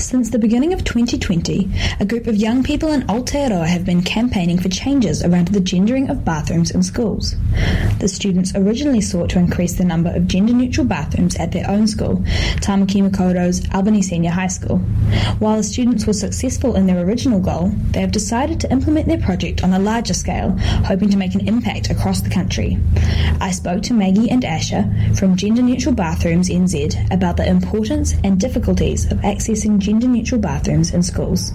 Since the beginning of 2020, a group of young people in Aotearoa have been campaigning for changes around the gendering of bathrooms in schools. The students originally sought to increase the number of gender neutral bathrooms at their own school, Tamaki Makaurau's Albany Senior High School. While the students were successful in their original goal, they have decided to implement their project on a larger scale, hoping to make an impact across the country. I spoke to Maggie and Asher from Gender Neutral Bathrooms NZ about the importance and difficulties of accessing gender neutral bathrooms in schools.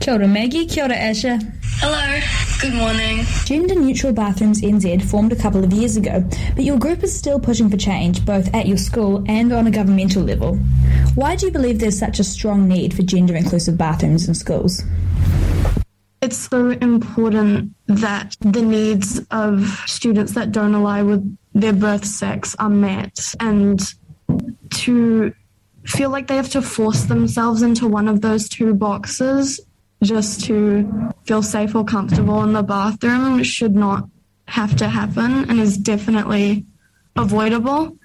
Kia ora Maggie, kia ora Asher. Hello, good morning. Gender Neutral Bathrooms NZ formed a couple of years ago, but your group is still pushing for change both at your school and on a governmental level. Why do you believe there's such a strong need for gender inclusive bathrooms in schools? It's so important that the needs of students that don't align with their birth sex are met and to feel like they have to force themselves into one of those two boxes just to feel safe or comfortable in the bathroom should not have to happen and is definitely avoidable.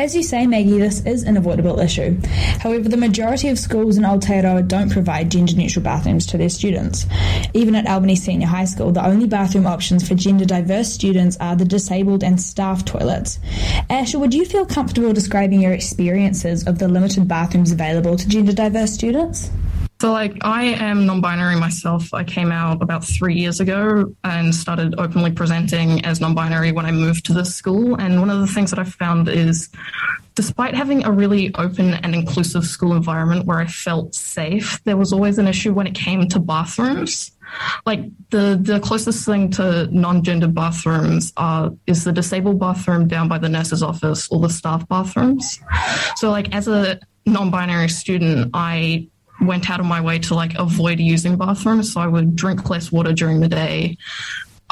As you say, Maggie, this is an avoidable issue. However, the majority of schools in Aotearoa don't provide gender neutral bathrooms to their students. Even at Albany Senior High School, the only bathroom options for gender diverse students are the disabled and staff toilets. Asher, would you feel comfortable describing your experiences of the limited bathrooms available to gender diverse students? So, like, I am non binary myself. I came out about three years ago and started openly presenting as non binary when I moved to this school. And one of the things that I found is, despite having a really open and inclusive school environment where I felt safe, there was always an issue when it came to bathrooms. Like the the closest thing to non-gendered bathrooms are is the disabled bathroom down by the nurse's office or the staff bathrooms. So like as a non-binary student, I went out of my way to like avoid using bathrooms. So I would drink less water during the day,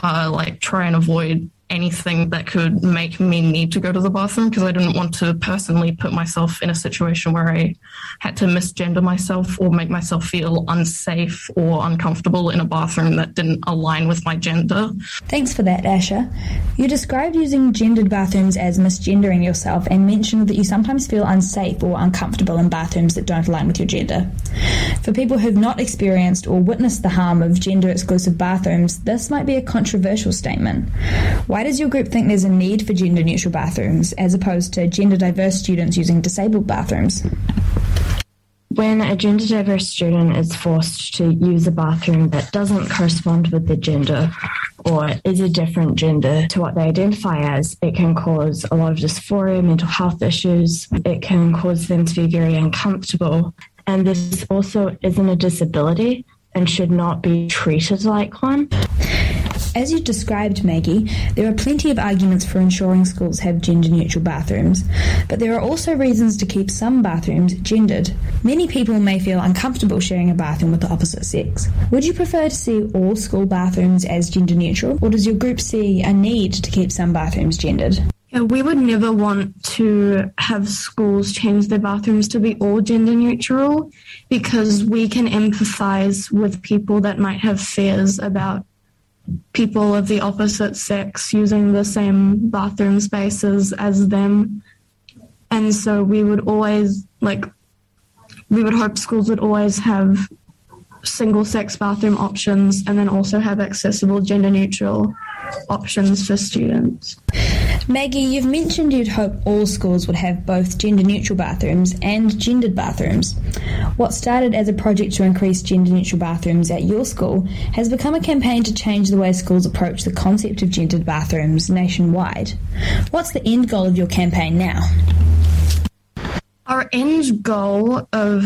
uh, like try and avoid anything that could make me need to go to the bathroom because I didn't want to personally put myself in a situation where I had to misgender myself or make myself feel unsafe or uncomfortable in a bathroom that didn't align with my gender. Thanks for that, Asher. You described using gendered bathrooms as misgendering yourself and mentioned that you sometimes feel unsafe or uncomfortable in bathrooms that don't align with your gender. For people who've not experienced or witnessed the harm of gender exclusive bathrooms, this might be a controversial statement. Why why does your group think there's a need for gender neutral bathrooms as opposed to gender diverse students using disabled bathrooms? When a gender diverse student is forced to use a bathroom that doesn't correspond with their gender or is a different gender to what they identify as, it can cause a lot of dysphoria, mental health issues. It can cause them to be very uncomfortable. And this also isn't a disability and should not be treated like one. As you described, Maggie, there are plenty of arguments for ensuring schools have gender neutral bathrooms, but there are also reasons to keep some bathrooms gendered. Many people may feel uncomfortable sharing a bathroom with the opposite sex. Would you prefer to see all school bathrooms as gender neutral, or does your group see a need to keep some bathrooms gendered? Yeah, we would never want to have schools change their bathrooms to be all gender neutral because we can empathize with people that might have fears about people of the opposite sex using the same bathroom spaces as them. And so we would always, like, we would hope schools would always have single sex bathroom options and then also have accessible gender neutral options for students. Maggie, you've mentioned you'd hope all schools would have both gender neutral bathrooms and gendered bathrooms. What started as a project to increase gender neutral bathrooms at your school has become a campaign to change the way schools approach the concept of gendered bathrooms nationwide. What's the end goal of your campaign now? Our end goal of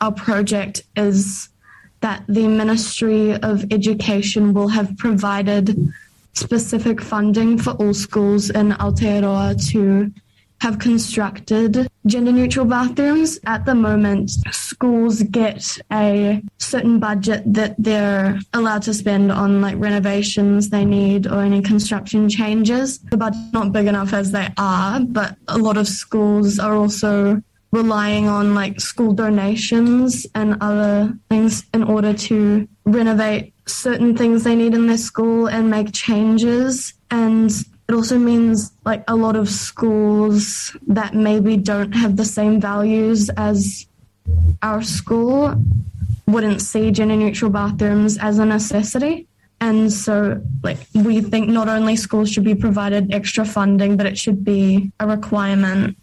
our project is that the Ministry of Education will have provided specific funding for all schools in Aotearoa to have constructed gender neutral bathrooms. At the moment, schools get a certain budget that they're allowed to spend on like renovations they need or any construction changes. The budget's not big enough as they are, but a lot of schools are also relying on like school donations and other things in order to renovate certain things they need in their school and make changes. And it also means like a lot of schools that maybe don't have the same values as our school wouldn't see gender neutral bathrooms as a necessity. And so, like, we think not only schools should be provided extra funding, but it should be a requirement.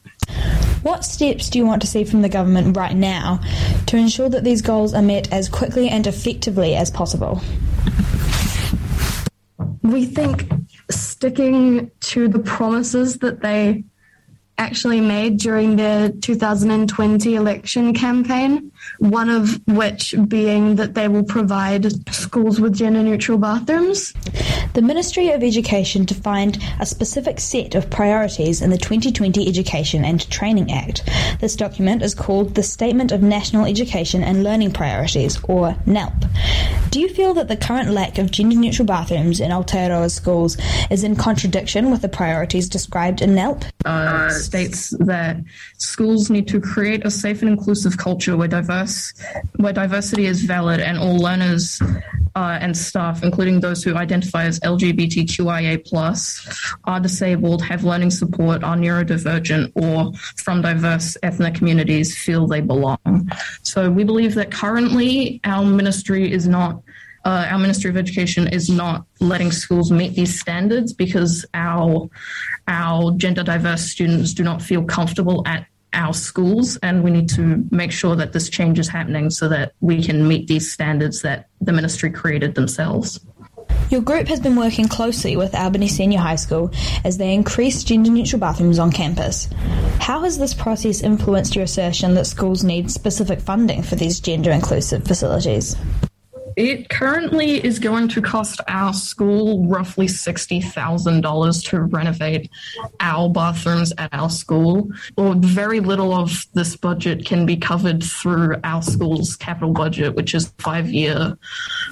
What steps do you want to see from the government right now to ensure that these goals are met as quickly and effectively as possible? We think sticking to the promises that they actually made during the 2020 election campaign, one of which being that they will provide schools with gender neutral bathrooms. The Ministry of Education defined a specific set of priorities in the 2020 Education and Training Act. This document is called the Statement of National Education and Learning Priorities, or NELP. Do you feel that the current lack of gender neutral bathrooms in Aotearoa schools is in contradiction with the priorities described in NELP? Uh, states that schools need to create a safe and inclusive culture where diverse where diversity is valid and all learners uh, and staff, including those who identify as LGBTQIA plus, are disabled, have learning support, are neurodivergent, or from diverse ethnic communities feel they belong. So we believe that currently our ministry is not uh, our Ministry of Education is not letting schools meet these standards because our our gender diverse students do not feel comfortable at our schools, and we need to make sure that this change is happening so that we can meet these standards that the ministry created themselves. Your group has been working closely with Albany Senior High School as they increase gender neutral bathrooms on campus. How has this process influenced your assertion that schools need specific funding for these gender inclusive facilities? It currently is going to cost our school roughly $60,000 to renovate our bathrooms at our school. Or very little of this budget can be covered through our school's capital budget, which is five year.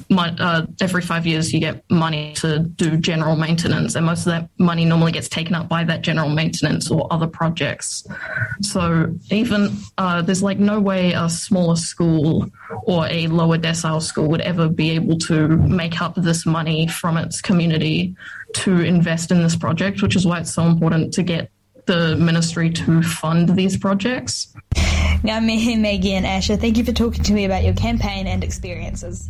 Uh, every five years, you get money to do general maintenance, and most of that money normally gets taken up by that general maintenance or other projects. So even uh, there's like no way a smaller school or a lower decile school would ever be able to make up this money from its community to invest in this project, which is why it's so important to get the ministry to fund these projects. Now, Maggie and Asher, thank you for talking to me about your campaign and experiences.